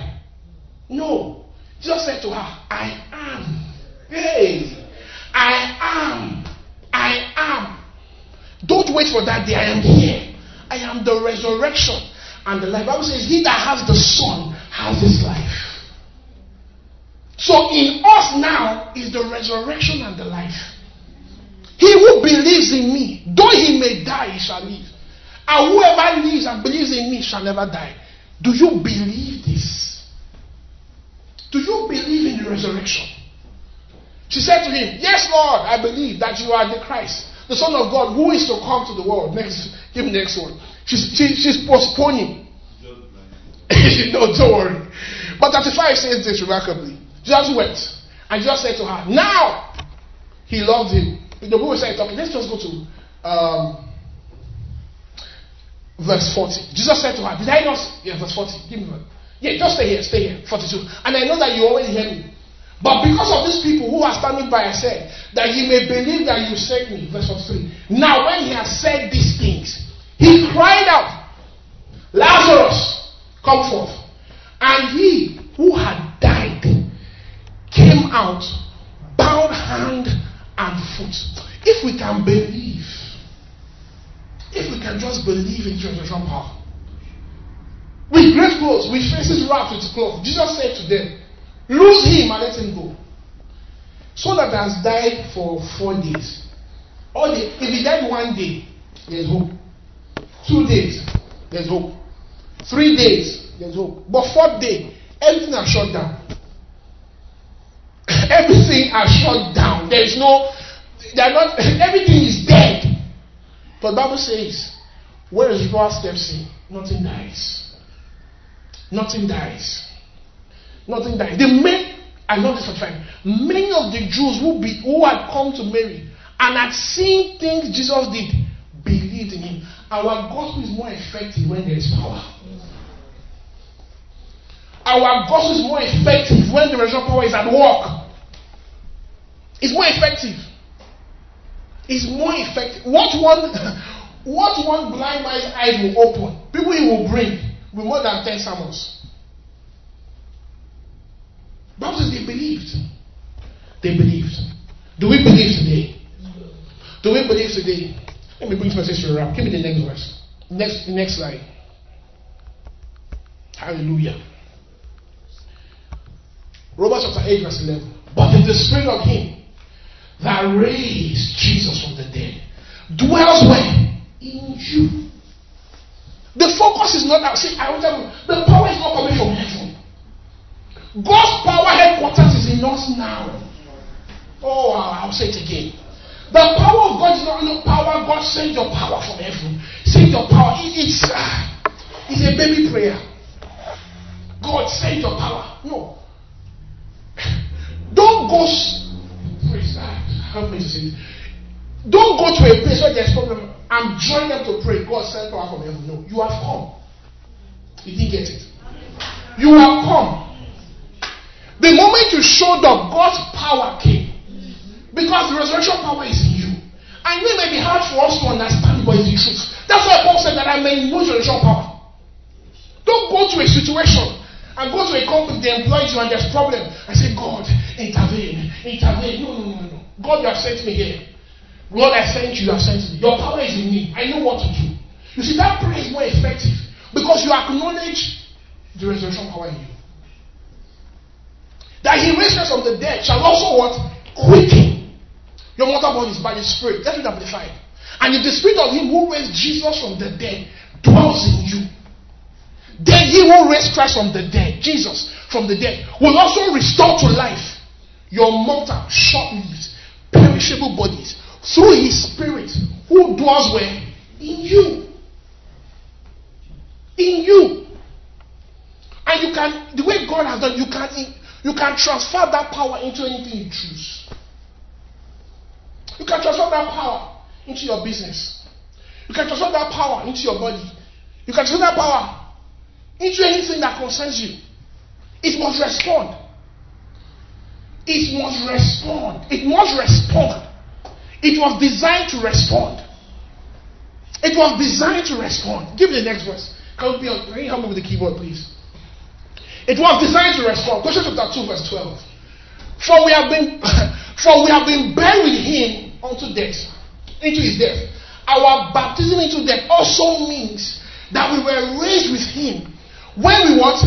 No. Jesus said to her, I am. Hey, I am. I am don't wait for that day. I am here. I am the resurrection and the life. The Bible says, He that has the Son has his life. So in us now is the resurrection and the life. He who believes in me, though he may die, he shall live. And whoever lives and believes in me shall never die. Do you believe this? Do you believe in the resurrection? She said to him, Yes, Lord, I believe that you are the Christ, the Son of God, who is to come to the world. Next, give me the next one. She's, she, she's postponing. no, don't worry. But 35 says this remarkably. Jesus wept. And Jesus said to her, Now he loved him. The book said, okay, let's just go to um, verse 40. Jesus said to her, Did I not? Yeah, verse 40. Give me one. Yeah, just stay here, stay here. 42. And I know that you always hear me. But because of these people who are standing by, I said, that ye may believe that you sent me. Verse 3. Now, when he has said these things, he cried out, Lazarus, come forth. And he who had died came out, bound hand and foot. If we can believe, if we can just believe in resurrection power, with great clothes, with faces wrapped with cloth, Jesus said to them, Lose him and let him go. So that has died for four days. Or if he died one day, there's hope. Two days, there's hope. Three days, there's hope. But fourth day, everything has shut down. everything has shut down. There is no, they're not, everything is dead. But the Bible says, where is God steps in, nothing dies. Nothing dies. Nothing dies. The men, I know this for fact. Many of the Jews who, be, who had come to Mary and had seen things Jesus did believed in him. Our gospel is more effective when there is power. Our gospel is more effective when the resurrection power is at work. It's more effective. It's more effective. What one, what one blind man's eyes will open, people he will bring, will more than ten sermons. Says they believed. They believed. Do we believe today? Do we believe today? Let me bring message to wrap. Give me the next verse. Next, next slide. Hallelujah. Romans chapter 8, verse 11. But if the spirit of him that raised Jesus from the dead dwells where? In you. The focus is not. See, I tell you, the power is not coming from heaven. God's power is in now. Oh, I'll say it again. The power of God is not the power. God send your power from heaven. Send your power. it's, uh, it's a baby prayer. God send your power. No. Don't go. Praise God. Help me to say Don't go to a place where there's problem and join them to pray. God send power from heaven. No. You have come. You didn't get it. You have come. The moment you showed up, God's power came. Because the resurrection power is in you. I know it may be hard for us to understand, but it's the truth. That's why Paul said that I may know resurrection power. Don't go to a situation and go to a company, they employ you, and there's problem. I say, God, intervene, intervene. No, no, no, no. God, you have sent me here. God, I sent you, you have sent me. Your power is in me. I know what to do. You see, that prayer is more effective because you acknowledge the resurrection power in you. That he raised us from the dead shall also what? Quicken your mortal bodies by the Spirit. That's what amplified. And if the Spirit of him who raised Jesus from the dead dwells in you, then he will raise Christ from the dead, Jesus from the dead, will also restore to life your mortal, short-lived, perishable bodies through his spirit who dwells where? In you. In you. And you can, the way God has done, you can, you can transfer that power into anything you choose. You can transfer that power into your business. You can transfer that power into your body. You can transfer that power into anything that concerns you. It must respond. It must respond. It must respond. It was designed to respond. It was designed to respond. Give me the next verse. Can you, help me with the keyboard, please? It was designed to respond. Colossians chapter 2, verse 12. For we have been for we have been buried with him unto death, into his death. Our baptism into death also means that we were raised with him when we what?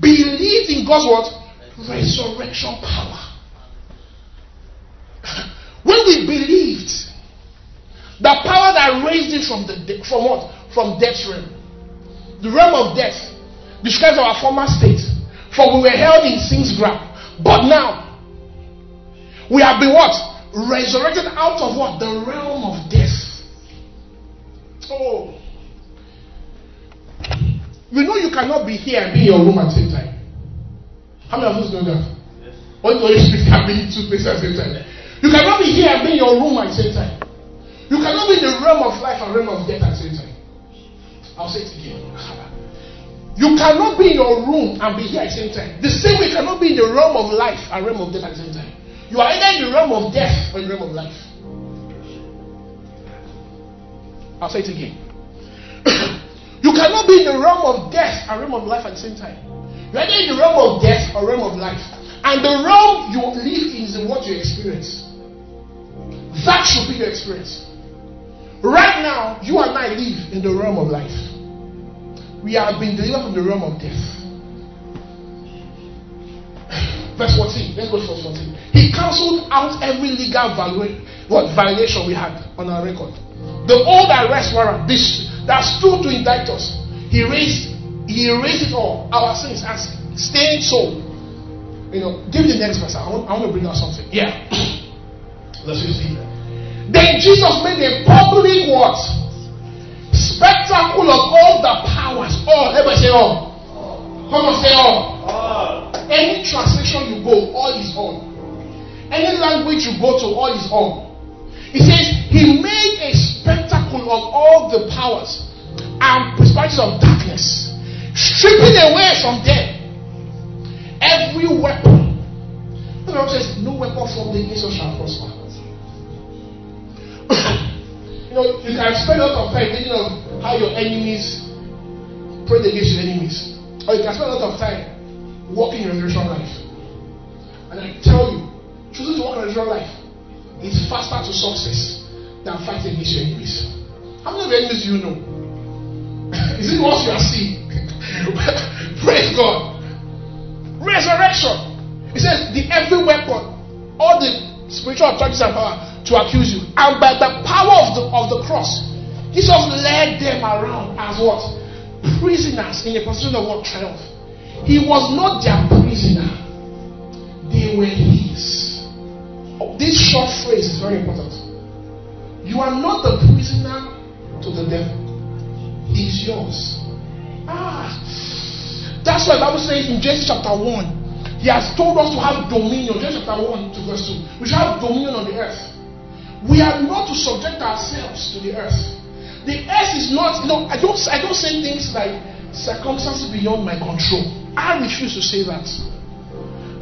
Believed in God's what? Resurrection power. when we believed the power that raised him from the from what? from death realm. The realm of death describes our former state. For we were held in sin's grab. But now, we have been what? Resurrected out of what? The realm of death. Oh. You know you cannot be here and be in your room at the same time. How many of us know that? Yes. When the Holy Spirit can be in two places at the same time. You cannot be here and be in your room at the same time. You cannot be in the realm of life and realm of death at the same time. I'll say it again. You cannot be in your room and be here at the same time. The same way you cannot be in the realm of life and realm of death at the same time. You are either in the realm of death or in the realm of life. I'll say it again. you cannot be in the realm of death and realm of life at the same time. You're either in the realm of death or realm of life. And the realm you live in is what you experience. That should be your experience. Right now, you and I live in the realm of life we have been delivered from the realm of death. Verse 14. Let's go to verse 14. He cancelled out every legal value, what violation we had on our record. The old arrest warrant, this that stood to indict us, he raised, he erased it all, our sins as staying so. You know, give me the next verse. I want, I want to bring out something. Yeah. Verse 15. Then Jesus made a public what? Spectacle of all the powers. All. Everybody say all. Come on, say all. Any translation you go, all is all. Any language you go to, all is all. He says he made a spectacle of all the powers and principalities of darkness, stripping away from them every weapon. The Bible says, No weapon formed against us shall prosper. Know, you can spend a lot of time thinking of how your enemies pray against your enemies. Or you can spend a lot of time walking in your resurrection life. And I tell you, choosing to walk in resurrection life is faster to success than fighting against your enemies. How many of your enemies do you know? is it what you are seeing? Praise God. Resurrection. He says, the every weapon, all the spiritual authorities and power to accuse you. And by the power of the, of the cross, Jesus led them around as what? Prisoners in a position of what? Triumph. He was not their prisoner, they were his. Oh, this short phrase is very important. You are not the prisoner to the devil, he's yours. Ah, that's why the Bible says in Genesis chapter 1, he has told us to have dominion. Genesis chapter 1 to verse 2. We should have dominion on the earth. We are not to subject ourselves to the earth. The earth is not, you know, I don't I don't say things like circumstances beyond my control. I refuse to say that.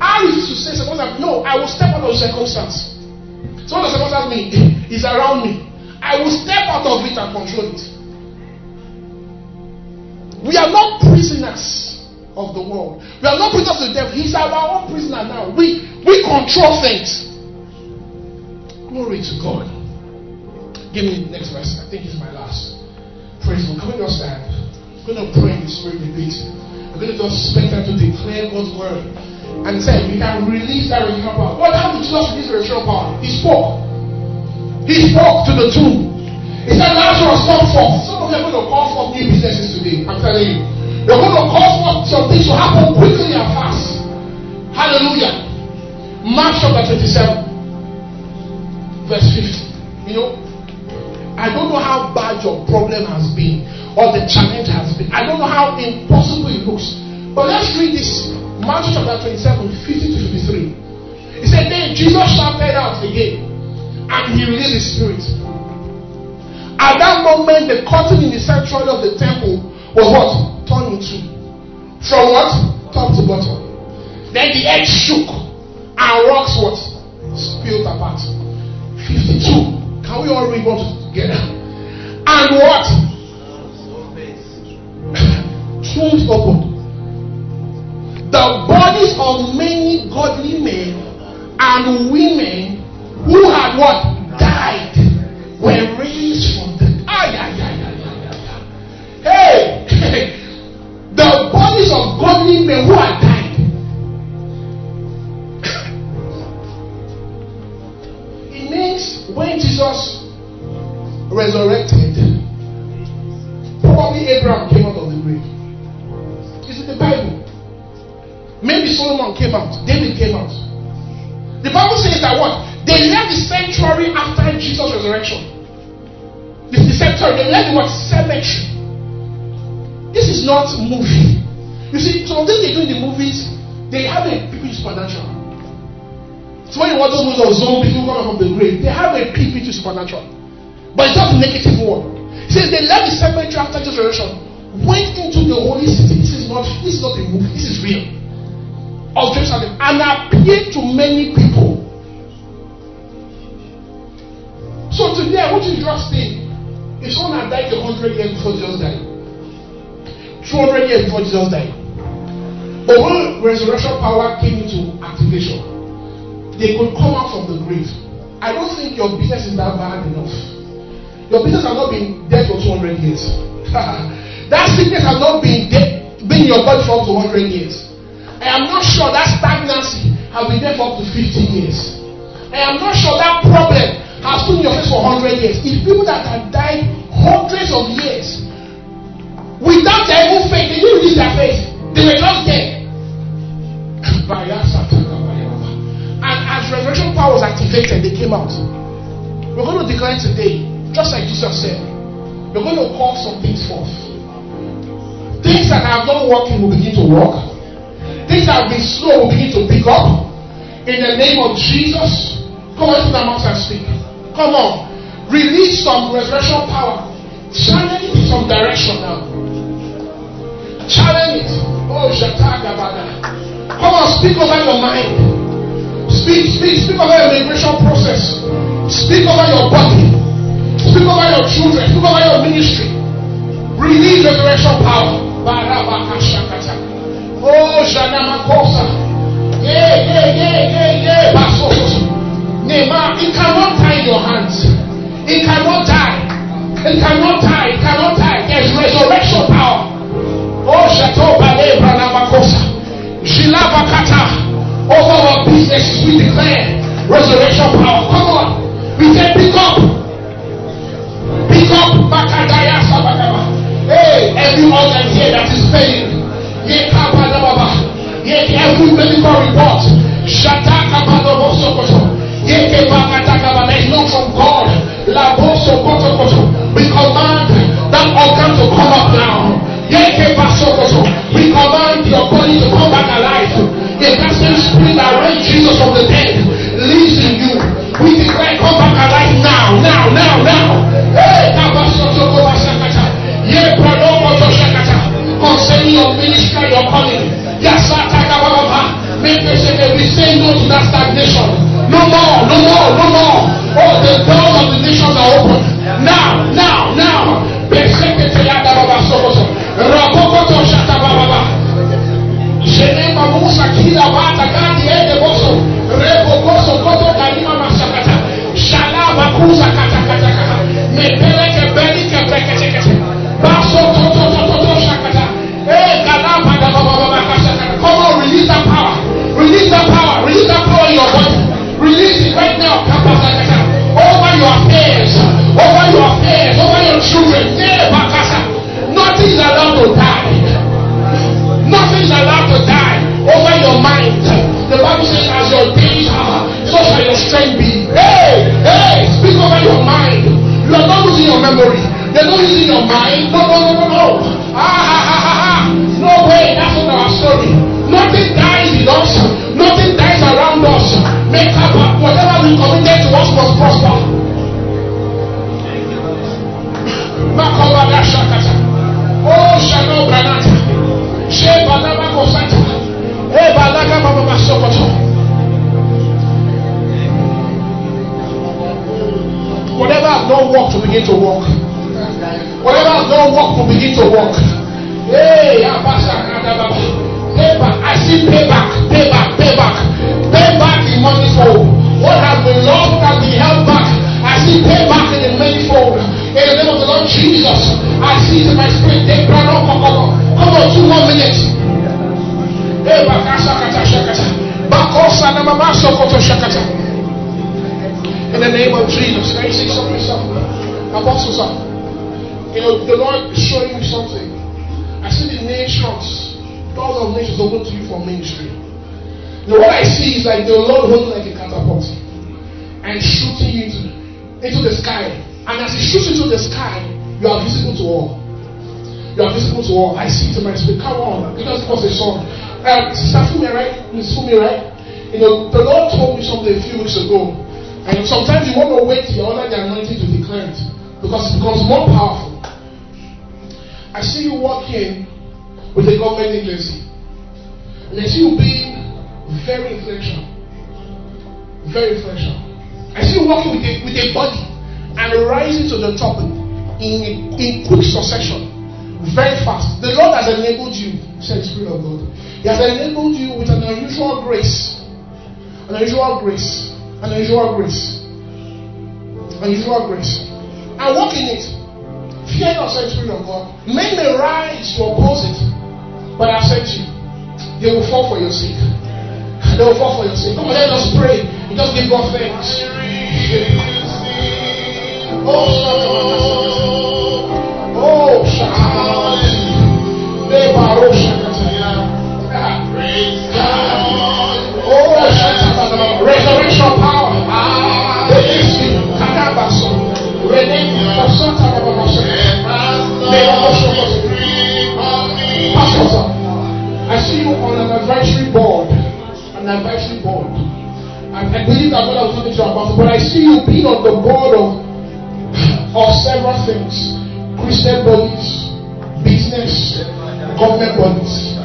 I refuse to say circumstance. No, I will step out of circumstance. So what does circumstance mean? It's around me. I will step out of it and control it. We are not prisoners of the world. We are not prisoners of the devil. He's our own prisoner now. We we control things. Glory to God. Give me the next verse. I think it's my last. Praise God. Come on, just stand. We're going to pray in the spirit a bit. We're going to just spend time to declare God's word and say we can release that original power. What happened to Jesus release the original power? He spoke. He spoke to the tomb. He said, Lazarus, come forth. Some of you are going to call forth new businesses today. I'm telling you. You're going to call forth some things to happen quickly and fast. Hallelujah. Mark chapter 27 verse 50. You know, I don't know how bad your problem has been or the challenge has been. I don't know how impossible it looks. But let's read this Matthew chapter 27, 50 to 53. He said, Then Jesus shouted out again and he released his spirit. At that moment, the curtain in the sanctuary of the temple was what? Turned into. From what? Top to bottom. Then the earth shook and rocks what? Spilled apart. 52. Can we all read what together? And what? Tombs opened. The bodies of many godly men and women who had what? Died were raised from the. Ah, yeah, yeah, yeah, yeah, yeah. Hey! the bodies of godly men who had died when Jesus resurrected, probably Abraham came out of the grave? Is in the Bible. Maybe Solomon came out, David came out. The Bible says that what? They left the sanctuary after Jesus' resurrection. The, the sanctuary, they left what? Cemetery. This is not movie. You see, some them they do in the movies, they have a into supernatural. So when you watch those movies of zombies who come from the grave, they have a peep into supernatural. But it's not a negative one. It says they left the cemetery after Jesus' resurrection, went into the holy city. This is not this is not a movie, this is real. Of Jerusalem and appeared to many people. So today I want you to just think if someone had died hundred years before Jesus died, two hundred years before Jesus died, but when resurrection power came into activation, they could come out from the grave. I don't think your business is that bad enough. Your business has not been dead for 200 years. that sickness has not been dead, been your body for up to 100 years. I am not sure that stagnancy has been there for up to 50 years. I am not sure that problem has been your face for 100 years. If people that have died hundreds of years without their own faith, they didn't release their faith, they were just dead. And as resurrection power was activated, they came out. We're going to declare today, just like Jesus said, we're going to call some things forth. Things that have not working will begin to work. Things that have been slow will begin to pick up. In the name of Jesus, come on to the mouth and speak. Come on. Release some resurrection power. Channel it some direction now. Challenge it. Oh, Shataga Bada. Come on, speak over your mind. Speak, speak, speak over your migration process. Speak over your body. Speak over your children. Speak over your ministry. Release resurrection power. Oh, Shanamakosa. Yeah, yeah, yeah, yeah, yeah. Basokoso. Nema, it cannot tie your hands. It cannot die. It cannot die. It cannot die. There's resurrection businesses, we declare resurrection power. Come on. We say, pick up. Pick up. Bakadaya Sabagaba. Hey, every organ here that is failing. Ye Kapadababa. Ye every medical report. Shataka Padobosokoto. Ye Kebakatakaba. There is no from God. Labosokotokoto. We command that organ to come up now. Ye Kebasokoto. We command your body to come back alive. That same spirit that raised Jesus from the dead lives in you, we declare come back alive begin to work. Whatever has not worked will begin to work. Hey, Payback. I see payback, payback, payback. Payback in manifold. What has been lost has been held back. I see payback in the manifold. In the name of the Lord Jesus, I see in my spirit. They plan on Come on, two more minutes. Hey, Bakasa Kata Shakata. Bakosa Namama Sokoto Shakata. In the name of Jesus. Can you see something? something? Apostle, something. You know, the Lord is showing me something. I see the nations, doors of nations open to you for ministry. You know, what I see is like the Lord holding like a catapult and shooting you into, into the sky. And as He shoots into the sky, you are visible to all. You are visible to all. I see it in my spirit. Come on, it was a song. Um, Sister Fumi, right? Miss Fumi, right? You know, the Lord told me something a few weeks ago. And sometimes you want to wait till you're the anointing to declare it because it becomes more powerful. I see you walking with a government agency. And I see you being very influential. Very influential. I see you walking with a, with a body and rising to the top in, in quick succession. Very fast. The Lord has enabled you, said the Spirit of God. He has enabled you with an unusual grace. An unusual grace An unusual grace. Unusual grace. And walk in it. Fear not, said Spirit of God. Men may rise to oppose it, but I've said to you, they will fall for your sake. They will fall for your sake. Come on, let us pray. You just give God thanks. Oh, oh, Shaka. An advisory board. I, I believe that God has talking to you about it, but I see you being on the board of, of several things Christian bodies, business, government bodies.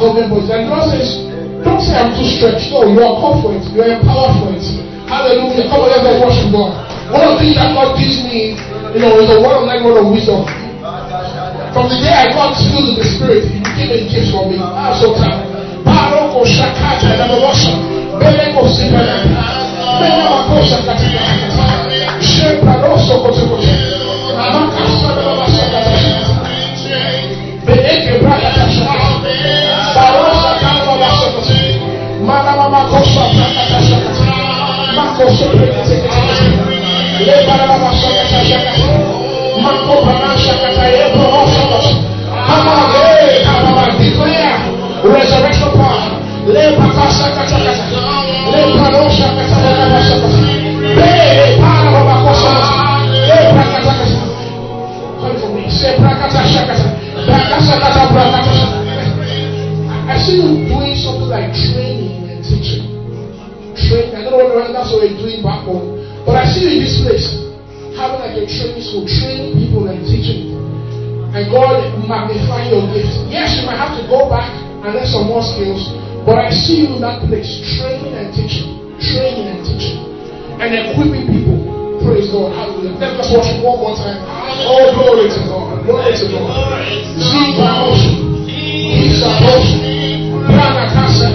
Government bodies. And God says, don't say I'm too stretched. No, you are called for it. You are empowered for it. Hallelujah. Come on, let's worship God. One of the things that God gives me, you know, is a word of life, word of wisdom. From the day I got filled with the Spirit, He became a gift for me. Ah, so time. Baroko shakata resurrection I see you doing something like training and teaching. Training. I don't know what you're doing back home, but I see you in this place having like a training school, training people and teaching and God magnify your gift. Yes, you might have to go back and learn some more skills, but I see you in that place training and teaching, training and teaching, and equipping people. Praise God. Hallelujah. Let's just worship one more time. Oh, glory to God. Glory to God. Zipa motion. Isa motion. Prana kasa.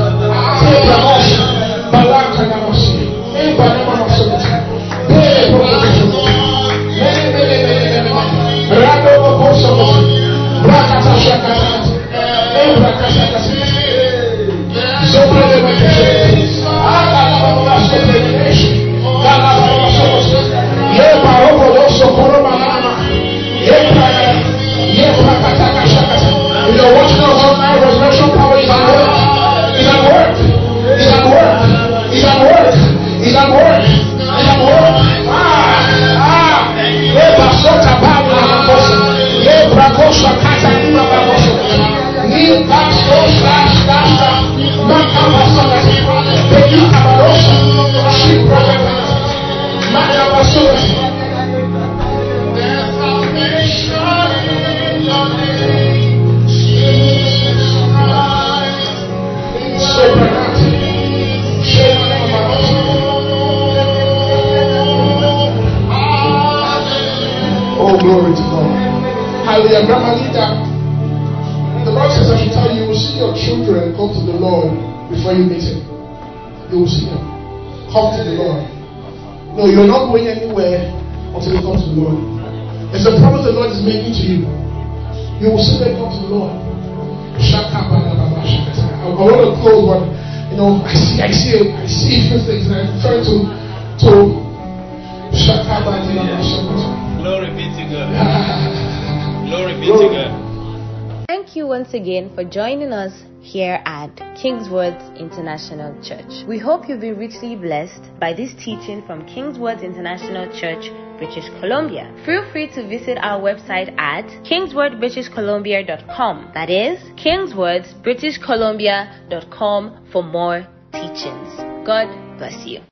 International Church. We hope you've been richly blessed by this teaching from Kingsword International Church, British Columbia. Feel free to visit our website at kingswordbritishcolumbia.com. That is kingswordsbritishcolumbia.com for more teachings. God bless you.